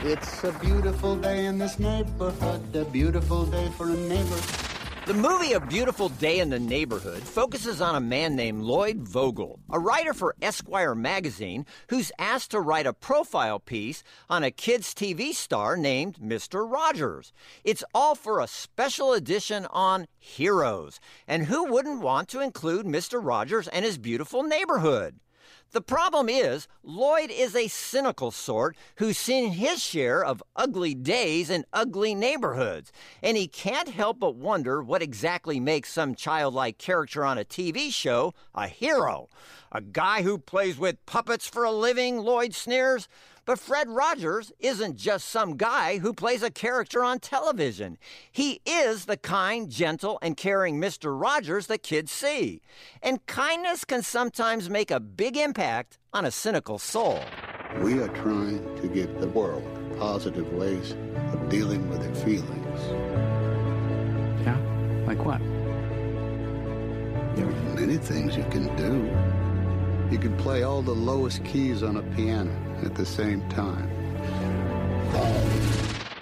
It's a beautiful day in this neighborhood, a beautiful day for a neighbor. The movie A Beautiful Day in the Neighborhood focuses on a man named Lloyd Vogel, a writer for Esquire magazine who's asked to write a profile piece on a kids' TV star named Mr. Rogers. It's all for a special edition on heroes. And who wouldn't want to include Mr. Rogers and his beautiful neighborhood? The problem is, Lloyd is a cynical sort who's seen his share of ugly days in ugly neighborhoods, and he can't help but wonder what exactly makes some childlike character on a TV show a hero. A guy who plays with puppets for a living, Lloyd sneers. But Fred Rogers isn't just some guy who plays a character on television. He is the kind, gentle, and caring Mr. Rogers that kids see. And kindness can sometimes make a big impact on a cynical soul. We are trying to give the world positive ways of dealing with their feelings. Yeah? Like what? There are many things you can do. You can play all the lowest keys on a piano at the same time.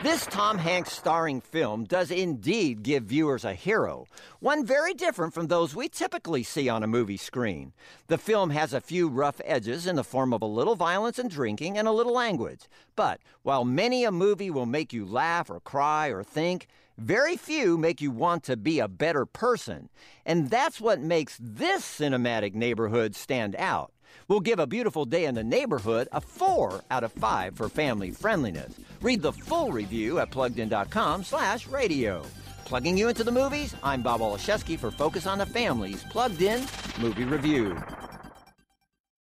This Tom Hanks starring film does indeed give viewers a hero, one very different from those we typically see on a movie screen. The film has a few rough edges in the form of a little violence and drinking and a little language. But while many a movie will make you laugh or cry or think, very few make you want to be a better person. And that's what makes this cinematic neighborhood stand out. We'll give A Beautiful Day in the Neighborhood a 4 out of 5 for family friendliness. Read the full review at pluggedin.com slash radio. Plugging you into the movies, I'm Bob Waliszewski for Focus on the Family's Plugged In Movie Review.